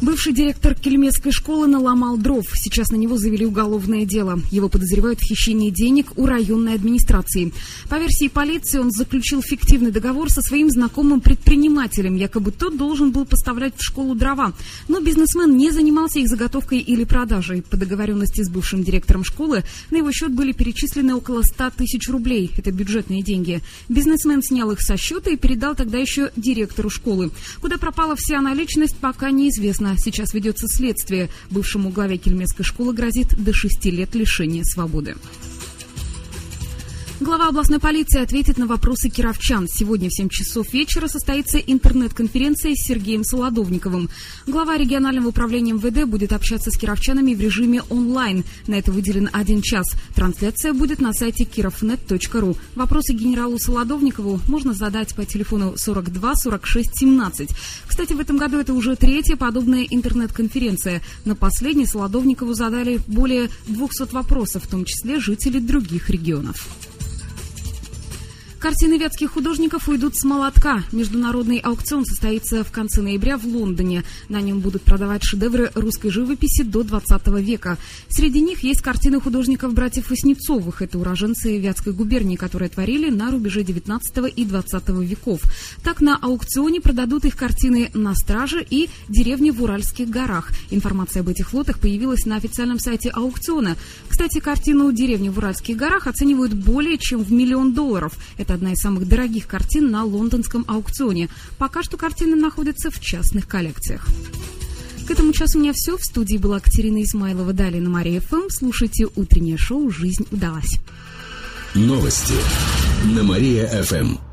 Бывший директор Кельмецкой школы наломал дров. Сейчас на него завели уголовное дело. Его подозревают в хищении денег у районной администрации. По версии полиции, он заключил фиктивный договор со своим знакомым предпринимателем. Якобы тот должен был поставлять в школу дрова. Но бизнесмен не занимался их заготовкой или продажей. По договоренности с бывшим директором школы на его счет были перечислены около 100 тысяч рублей. Это бюджетные деньги. Бизнесмен снял их со счета и передал тогда еще директору школы. Куда пропала вся наличность, пока неизвестно. Сейчас ведется следствие. Бывшему главе Кельмецкой школы грозит до шести лет лишения свободы. Глава областной полиции ответит на вопросы кировчан. Сегодня в 7 часов вечера состоится интернет-конференция с Сергеем Солодовниковым. Глава регионального управления МВД будет общаться с кировчанами в режиме онлайн. На это выделен один час. Трансляция будет на сайте kirovnet.ru. Вопросы генералу Солодовникову можно задать по телефону 42 46 17. Кстати, в этом году это уже третья подобная интернет-конференция. На последней Солодовникову задали более 200 вопросов, в том числе жители других регионов. Картины вятских художников уйдут с молотка. Международный аукцион состоится в конце ноября в Лондоне. На нем будут продавать шедевры русской живописи до 20 века. Среди них есть картины художников братьев Васнецовых. Это уроженцы Вятской губернии, которые творили на рубеже 19 и 20 веков. Так на аукционе продадут их картины «На страже» и «Деревни в Уральских горах». Информация об этих лотах появилась на официальном сайте аукциона. Кстати, картину «Деревни в Уральских горах» оценивают более чем в миллион долларов. Это одна из самых дорогих картин на лондонском аукционе. Пока что картины находятся в частных коллекциях. К этому часу у меня все. В студии была Катерина Измайлова. Далее на Мария ФМ. Слушайте утреннее шоу «Жизнь удалась». Новости на Мария-ФМ.